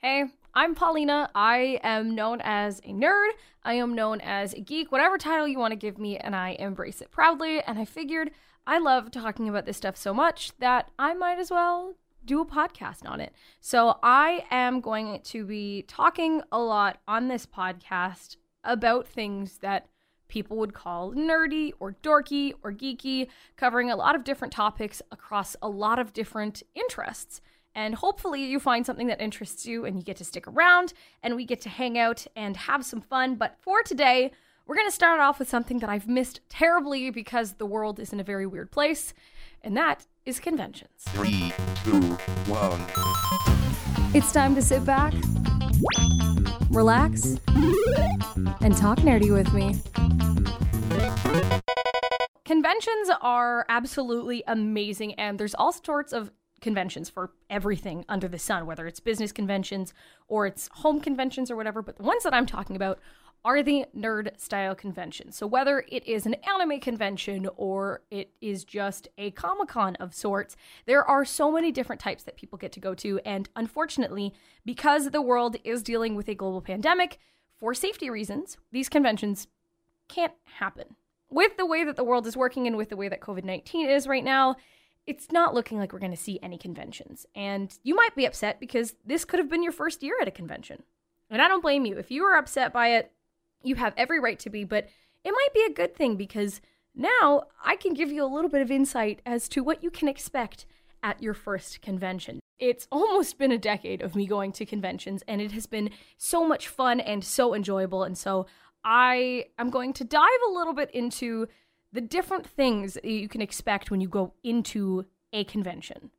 Hey, I'm Paulina. I am known as a nerd. I am known as a geek, whatever title you want to give me, and I embrace it proudly. And I figured I love talking about this stuff so much that I might as well do a podcast on it. So I am going to be talking a lot on this podcast about things that people would call nerdy or dorky or geeky, covering a lot of different topics across a lot of different interests. And hopefully, you find something that interests you and you get to stick around and we get to hang out and have some fun. But for today, we're going to start off with something that I've missed terribly because the world is in a very weird place, and that is conventions. Three, two, one. It's time to sit back, relax, and talk nerdy with me. Conventions are absolutely amazing, and there's all sorts of conventions for everything under the sun, whether it's business conventions or it's home conventions or whatever. But the ones that I'm talking about are the nerd style conventions. So whether it is an anime convention or it is just a Comic Con of sorts, there are so many different types that people get to go to. And unfortunately, because the world is dealing with a global pandemic, for safety reasons, these conventions can't happen. With the way that the world is working and with the way that COVID 19 is right now, it's not looking like we're going to see any conventions. And you might be upset because this could have been your first year at a convention. And I don't blame you. If you are upset by it, you have every right to be, but it might be a good thing because now I can give you a little bit of insight as to what you can expect at your first convention. It's almost been a decade of me going to conventions, and it has been so much fun and so enjoyable. And so I am going to dive a little bit into the different things that you can expect when you go into a convention.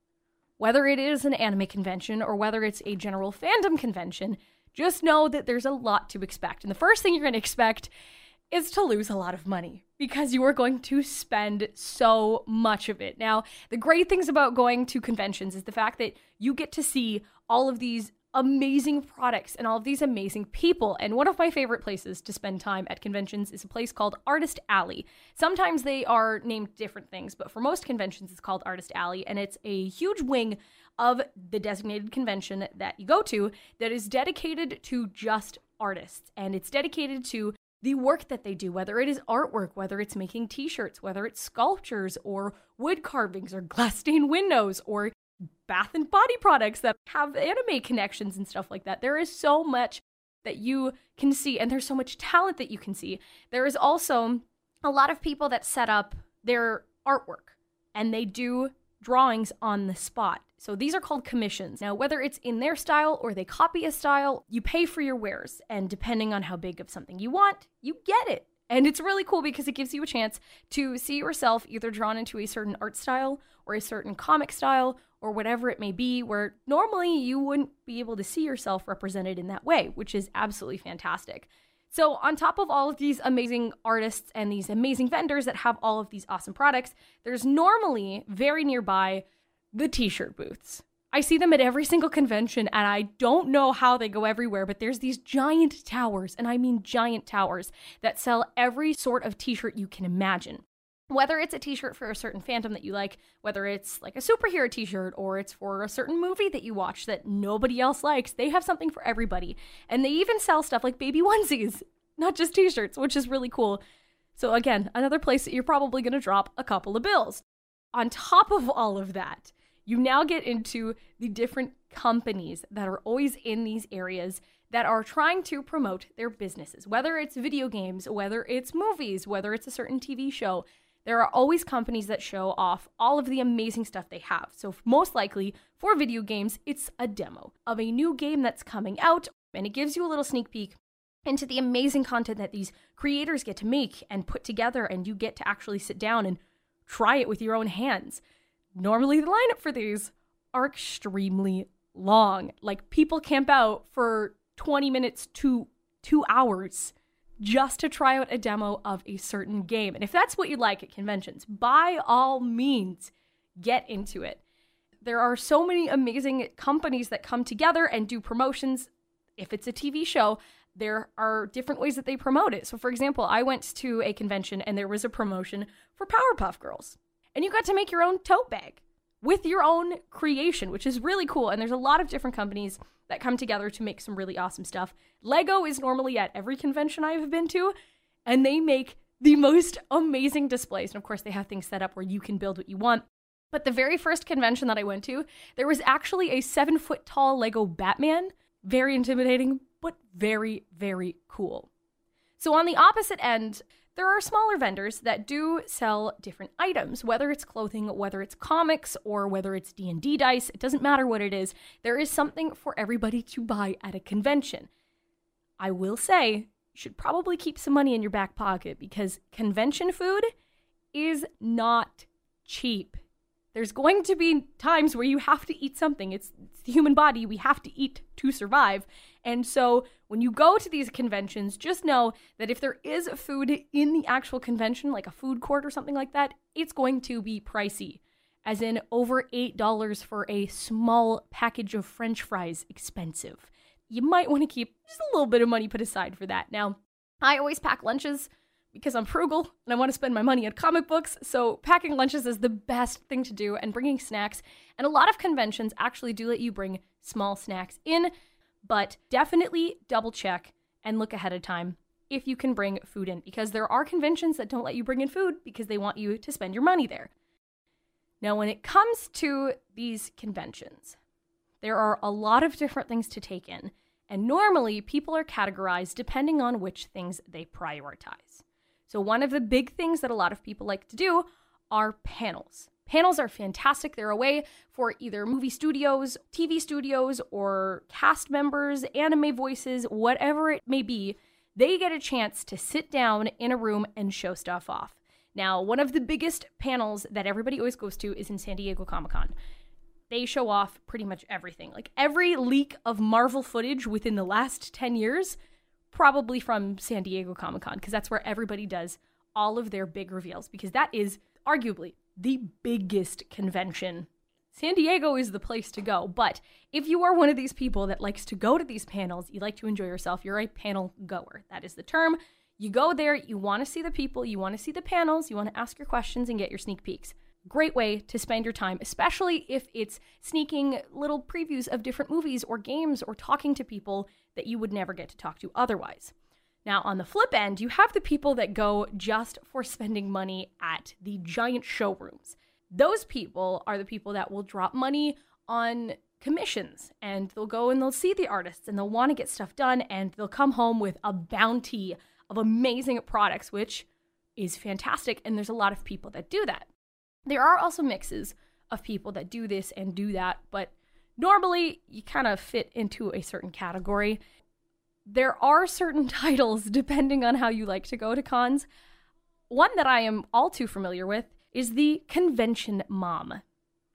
Whether it is an anime convention or whether it's a general fandom convention, just know that there's a lot to expect. And the first thing you're going to expect is to lose a lot of money because you are going to spend so much of it. Now, the great things about going to conventions is the fact that you get to see all of these amazing products and all of these amazing people. And one of my favorite places to spend time at conventions is a place called Artist Alley. Sometimes they are named different things, but for most conventions, it's called Artist Alley, and it's a huge wing of the designated convention that you go to that is dedicated to just artists. And it's dedicated to the work that they do, whether it is artwork, whether it's making t shirts, whether it's sculptures or wood carvings or glass stained windows or bath and body products that have anime connections and stuff like that. There is so much that you can see, and there's so much talent that you can see. There is also a lot of people that set up their artwork and they do drawings on the spot. So these are called commissions. Now, whether it's in their style or they copy a style, you pay for your wares. And depending on how big of something you want, you get it. And it's really cool because it gives you a chance to see yourself either drawn into a certain art style or a certain comic style or whatever it may be, where normally you wouldn't be able to see yourself represented in that way, which is absolutely fantastic. So, on top of all of these amazing artists and these amazing vendors that have all of these awesome products, there's normally very nearby the t shirt booths. I see them at every single convention and I don't know how they go everywhere, but there's these giant towers, and I mean giant towers, that sell every sort of t shirt you can imagine. Whether it's a t shirt for a certain fandom that you like, whether it's like a superhero t shirt or it's for a certain movie that you watch that nobody else likes, they have something for everybody. And they even sell stuff like baby onesies, not just t shirts, which is really cool. So, again, another place that you're probably going to drop a couple of bills. On top of all of that, you now get into the different companies that are always in these areas that are trying to promote their businesses, whether it's video games, whether it's movies, whether it's a certain TV show. There are always companies that show off all of the amazing stuff they have. So, most likely for video games, it's a demo of a new game that's coming out, and it gives you a little sneak peek into the amazing content that these creators get to make and put together, and you get to actually sit down and try it with your own hands. Normally, the lineup for these are extremely long. Like, people camp out for 20 minutes to two hours just to try out a demo of a certain game. And if that's what you like at conventions, by all means, get into it. There are so many amazing companies that come together and do promotions. If it's a TV show, there are different ways that they promote it. So, for example, I went to a convention and there was a promotion for Powerpuff Girls and you got to make your own tote bag with your own creation, which is really cool. And there's a lot of different companies that come together to make some really awesome stuff. Lego is normally at every convention I have been to, and they make the most amazing displays. And of course, they have things set up where you can build what you want. But the very first convention that I went to, there was actually a seven foot tall Lego Batman. Very intimidating, but very, very cool. So on the opposite end, there are smaller vendors that do sell different items, whether it's clothing, whether it's comics, or whether it's D&D dice, it doesn't matter what it is. There is something for everybody to buy at a convention. I will say, you should probably keep some money in your back pocket because convention food is not cheap. There's going to be times where you have to eat something. It's, it's, the human body. We have to eat to survive. And so when you go to these conventions, just know that if there is food in the actual convention, like a food court or something like that, it's going to be pricey. As in, over $8 for a small package of french fries, expensive. You might want to keep just a little bit of money put aside for that. Now, I always pack lunches because I'm frugal and I want to spend my money on comic books. So, packing lunches is the best thing to do and bringing snacks. And a lot of conventions actually do let you bring small snacks in, but definitely double check and look ahead of time if you can bring food in because there are conventions that don't let you bring in food because they want you to spend your money there. Now, when it comes to these conventions, there are a lot of different things to take in, and normally people are categorized depending on which things they prioritize. So, one of the big things that a lot of people like to do are panels. Panels are fantastic. They're a way for either movie studios, TV studios, or cast members, anime voices, whatever it may be, they get a chance to sit down in a room and show stuff off. Now, one of the biggest panels that everybody always goes to is in San Diego Comic Con. They show off pretty much everything. Like every leak of Marvel footage within the last 10 years probably from San Diego Comic Con, because that's where everybody does all of their big reveals, because that is arguably the biggest convention. San Diego is the place to go, but if you are one of these people that likes to go to these panels, you like to enjoy yourself, you're a panel goer. That is the term. You go there, you want to see the people, you want to see the panels, you want to ask your questions and get your sneak peeks. Great way to spend your time, especially if it's sneaking little previews of different movies or games or talking to people that you would never get to talk to otherwise. Now, on the flip end, you have the people that go just for spending money at the giant showrooms. Those people are the people that will drop money on commissions and they'll go and they'll see the artists and they'll want to get stuff done and they'll come home with a bounty of amazing products, which is fantastic. And there's a lot of people that do that. There are also mixes of people that do this and do that, but normally you kind of fit into a certain category. There are certain titles depending on how you like to go to cons. One that I am all too familiar with is the convention mom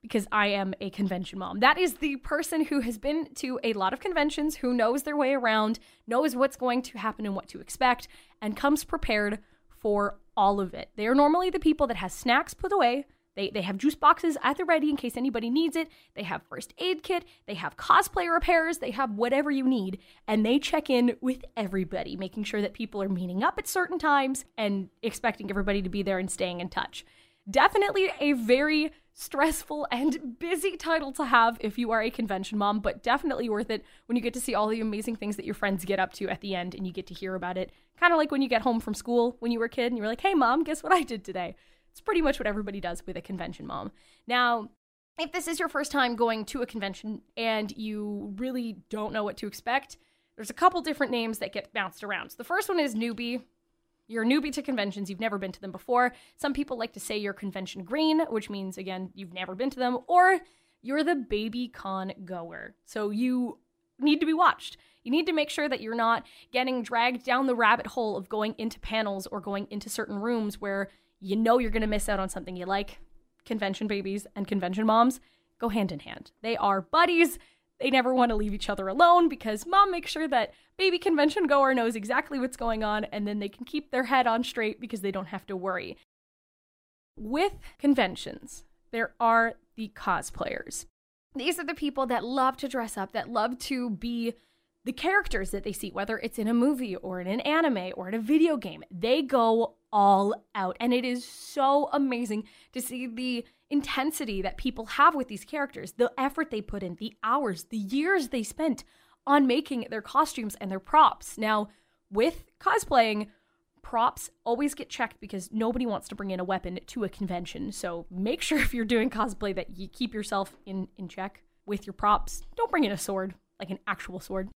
because I am a convention mom. That is the person who has been to a lot of conventions, who knows their way around, knows what's going to happen and what to expect, and comes prepared for all of it. They are normally the people that has snacks put away, they, they have juice boxes at the ready in case anybody needs it. They have first aid kit. They have cosplay repairs. They have whatever you need. And they check in with everybody, making sure that people are meeting up at certain times and expecting everybody to be there and staying in touch. Definitely a very stressful and busy title to have if you are a convention mom, but definitely worth it when you get to see all the amazing things that your friends get up to at the end and you get to hear about it. Kind of like when you get home from school when you were a kid and you were like, hey, mom, guess what I did today? It's pretty much what everybody does with a convention mom. Now, if this is your first time going to a convention and you really don't know what to expect, there's a couple different names that get bounced around. So the first one is newbie. You're a newbie to conventions, you've never been to them before. Some people like to say you're convention green, which means, again, you've never been to them, or you're the baby con goer. So you need to be watched. You need to make sure that you're not getting dragged down the rabbit hole of going into panels or going into certain rooms where you know you're going to miss out on something you like. Convention babies and convention moms go hand in hand. They are buddies. They never want to leave each other alone because mom makes sure that baby convention goer knows exactly what's going on and then they can keep their head on straight because they don't have to worry. With conventions, there are the cosplayers. These are the people that love to dress up, that love to be the characters that they see, whether it's in a movie or in an anime or in a video game. They go all out. And it is so amazing to see the intensity that people have with these characters, the effort they put in, the hours, the years they spent on making their costumes and their props. Now, with cosplaying, props always get checked because nobody wants to bring in a weapon to a convention. So make sure if you're doing cosplay that you keep yourself in, in check with your props. Don't bring in a sword, like an actual sword.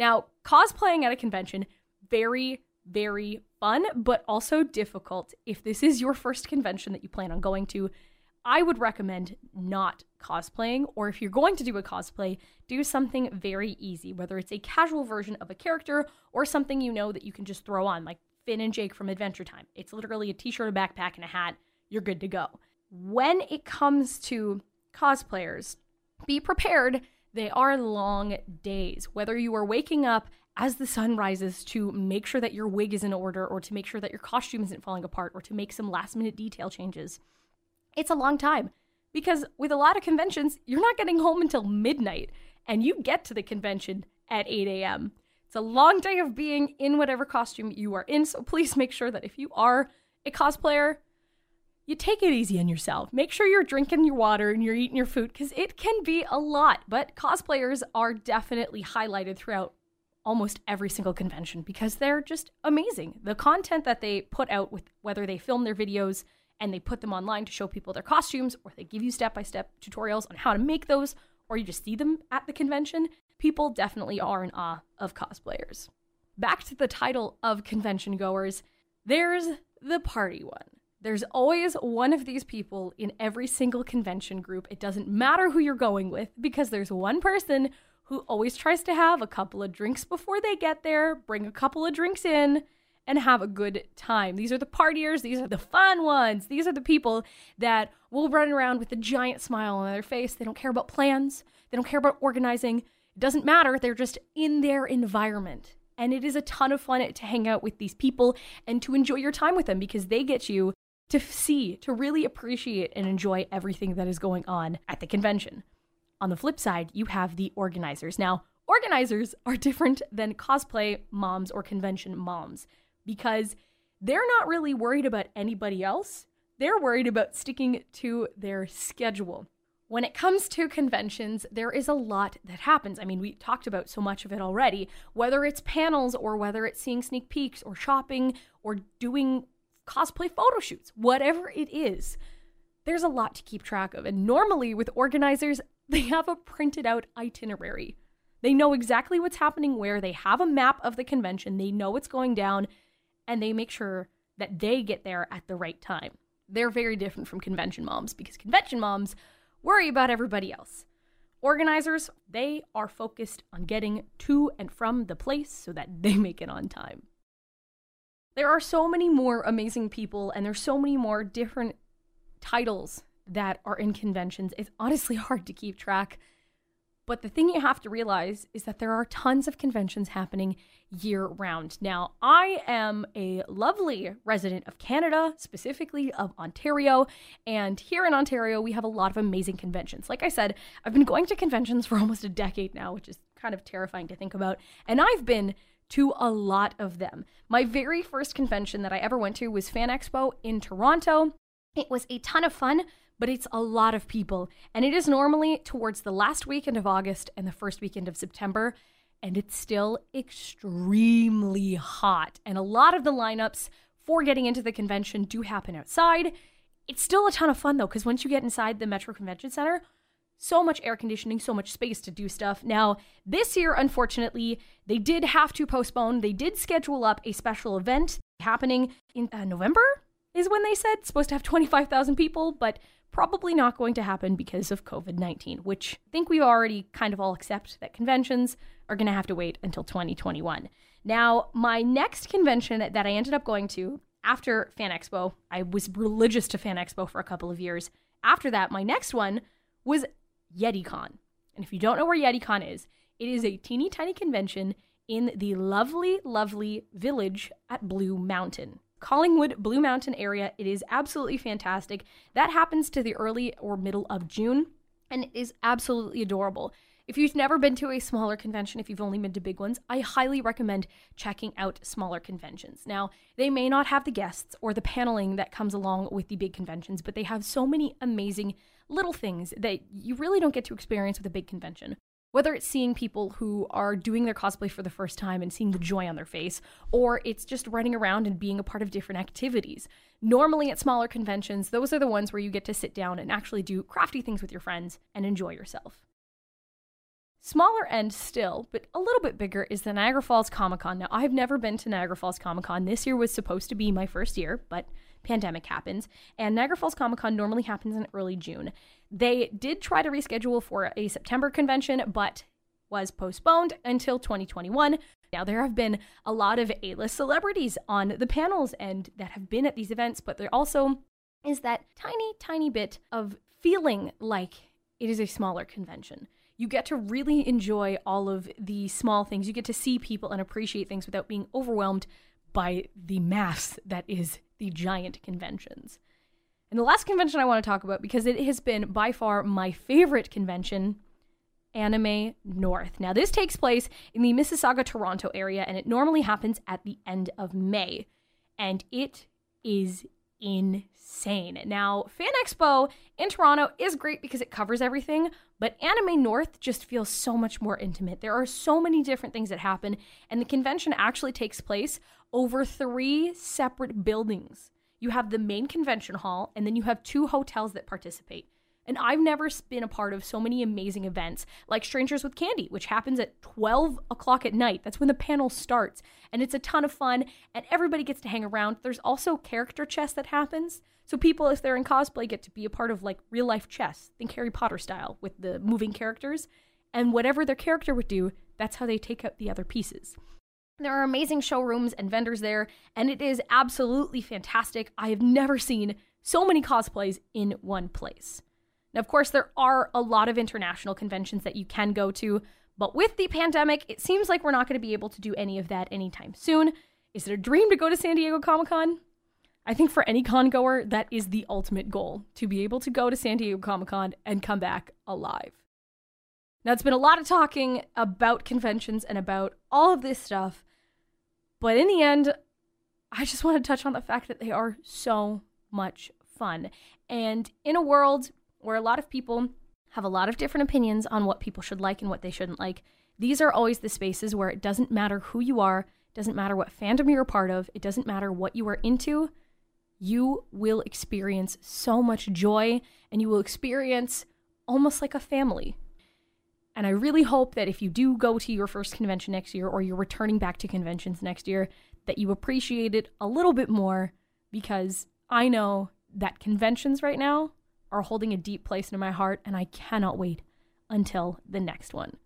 Now, cosplaying at a convention, very, very fun, but also difficult. If this is your first convention that you plan on going to, I would recommend not cosplaying, or if you're going to do a cosplay, do something very easy, whether it's a casual version of a character or something you know that you can just throw on, like Finn and Jake from Adventure Time. It's literally a t shirt, a backpack, and a hat. You're good to go. When it comes to cosplayers, be prepared. They are long days. Whether you are waking up as the sun rises to make sure that your wig is in order, or to make sure that your costume isn't falling apart, or to make some last minute detail changes, it's a long time. Because with a lot of conventions, you're not getting home until midnight, and you get to the convention at 8 a.m. It's a long day of being in whatever costume you are in, so please make sure that if you are a cosplayer, you take it easy on yourself. Make sure you're drinking your water and you're eating your food because it can be a lot. But cosplayers are definitely highlighted throughout almost every single convention because they're just amazing. The content that they put out with whether they film their videos and they put them online to show people their costumes or they give you step-by-step tutorials on how to make those or you just see them at the convention people definitely are in awe of cosplayers. Back to the title of convention goers, there's the party one. There's always one of these people in every single convention group. It doesn't matter who you're going with because there's one person who always tries to have a couple of drinks before they get there, bring a couple of drinks in, and have a good time. These are the partiers, these are the fun ones. These are the people that will run around with a giant smile on their face. They don't care about plans, they don't care about organizing. It doesn't matter, they're just in their environment. And it is a ton of fun to hang out with these people and to enjoy your time with them because they get you to see, to really appreciate and enjoy everything that is going on at the convention. On the flip side, you have the organizers. Now, organizers are different than cosplay moms or convention moms because they're not really worried about anybody else. They're worried about sticking to their schedule. When it comes to conventions, there is a lot that happens. I mean, we talked about so much of it already, whether it's panels or whether it's seeing sneak peeks or shopping or doing cosplay photo shoots, whatever it is. There's a lot to keep track of. And normally with organizers, they have a printed out itinerary. They know exactly what's happening where, they have a map of the convention, they know what's going down, and they make sure that they get there at the right time. They're very different from convention moms because convention moms worry about everybody else. Organizers, they are focused on getting to and from the place so that they make it on time. There are so many more amazing people, and there's so many more different titles that are in conventions. It's honestly hard to keep track. But the thing you have to realize is that there are tons of conventions happening year round. Now, I am a lovely resident of Canada, specifically of Ontario, and here in Ontario, we have a lot of amazing conventions. Like I said, I've been going to conventions for almost a decade now, which is kind of terrifying to think about, and I've been to a lot of them. My very first convention that I ever went to was Fan Expo in Toronto. It was a ton of fun, but it's a lot of people. And it is normally towards the last weekend of August and the first weekend of September. And it's still extremely hot. And a lot of the lineups for getting into the convention do happen outside. It's still a ton of fun though, because once you get inside the Metro Convention Center, so much air conditioning, so much space to do stuff. Now, this year, unfortunately, they did have to postpone. They did schedule up a special event happening in uh, November, is when they said. supposed to have 25,000 people, but probably not going to happen because of COVID 19, which I think we already kind of all accept that conventions are going to have to wait until 2021. Now, my next convention that I ended up going to after Fan Expo, I was religious to Fan Expo for a couple of years. After that, my next one was YetiCon. And if you don't know where YetiCon is, it is a teeny tiny convention in the lovely, lovely village at Blue Mountain. Collingwood, Blue Mountain area. It is absolutely fantastic. That happens to the early or middle of June and it is absolutely adorable. If you've never been to a smaller convention, if you've only been to big ones, I highly recommend checking out smaller conventions. Now, they may not have the guests or the paneling that comes along with the big conventions, but they have so many amazing little things that you really don't get to experience with a big convention. Whether it's seeing people who are doing their cosplay for the first time and seeing the joy on their face, or it's just running around and being a part of different activities. Normally, at smaller conventions, those are the ones where you get to sit down and actually do crafty things with your friends and enjoy yourself. Smaller end still, but a little bit bigger, is the Niagara Falls Comic Con. Now, I've never been to Niagara Falls Comic Con. This year was supposed to be my first year, but pandemic happens. And Niagara Falls Comic Con normally happens in early June. They did try to reschedule for a September convention, but was postponed until 2021. Now, there have been a lot of A list celebrities on the panels and that have been at these events, but there also is that tiny, tiny bit of feeling like it is a smaller convention you get to really enjoy all of the small things. You get to see people and appreciate things without being overwhelmed by the mass that is the giant conventions. And the last convention I want to talk about, because it has been by far my favorite convention, Anime North. Now, this takes place in the Mississauga, Toronto area, and it normally happens at the end of May. And it is insane. Now, Fan Expo in Toronto is great because it covers everything, but Anime North just feels so much more intimate. There are so many different things that happen, and the convention actually takes place over three separate buildings. You have the main convention hall, and then you have two hotels that participate. And I've never been a part of so many amazing events like Strangers with Candy, which happens at 12 o'clock at night. That's when the panel starts. And it's a ton of fun, and everybody gets to hang around. There's also character chess that happens. So people, if they're in cosplay, get to be a part of like real life chess, think Harry Potter style with the moving characters. And whatever their character would do, that's how they take out the other pieces. There are amazing showrooms and vendors there, and it is absolutely fantastic. I have never seen so many cosplays in one place. Now, of course, there are a lot of international conventions that you can go to, but with the pandemic, it seems like we're not going to be able to do any of that anytime soon. Is it a dream to go to San Diego Comic Con? I think for any con goer, that is the ultimate goal to be able to go to San Diego Comic Con and come back alive. Now, it's been a lot of talking about conventions and about all of this stuff, but in the end, I just want to touch on the fact that they are so much fun. And in a world where a lot of people have a lot of different opinions on what people should like and what they shouldn't like. These are always the spaces where it doesn't matter who you are, doesn't matter what fandom you're a part of, it doesn't matter what you are into. You will experience so much joy and you will experience almost like a family. And I really hope that if you do go to your first convention next year or you're returning back to conventions next year, that you appreciate it a little bit more because I know that conventions right now are holding a deep place in my heart, and I cannot wait until the next one.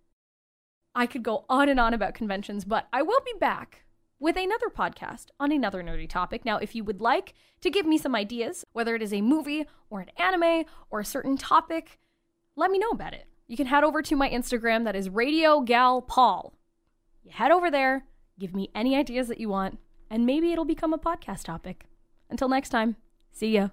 I could go on and on about conventions, but I will be back with another podcast on another nerdy topic. Now, if you would like to give me some ideas, whether it is a movie or an anime or a certain topic, let me know about it. You can head over to my Instagram, that is Radio Gal Paul. You head over there, give me any ideas that you want, and maybe it'll become a podcast topic. Until next time, see ya.